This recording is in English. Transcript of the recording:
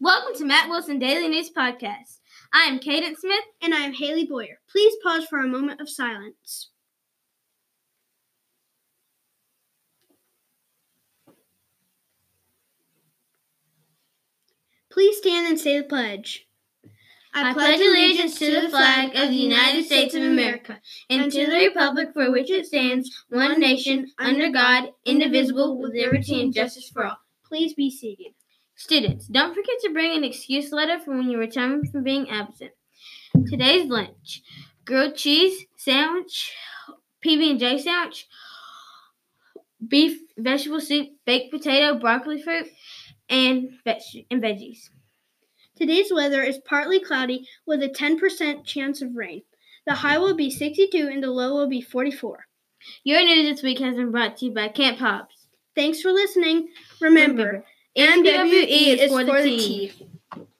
Welcome to Matt Wilson Daily News Podcast. I am Cadence Smith. And I am Haley Boyer. Please pause for a moment of silence. Please stand and say the pledge. I pledge allegiance to the flag of the United States of America and to the republic for which it stands, one nation, under God, indivisible, with liberty and justice for all. Please be seated. Students, don't forget to bring an excuse letter for when you return from being absent. Today's lunch: grilled cheese sandwich, PB and J sandwich, beef vegetable soup, baked potato, broccoli fruit, and veg- and veggies. Today's weather is partly cloudy with a 10% chance of rain. The high will be 62 and the low will be 44. Your news this week has been brought to you by Camp Hobbs. Thanks for listening. Remember, Remember, MWE is for the T.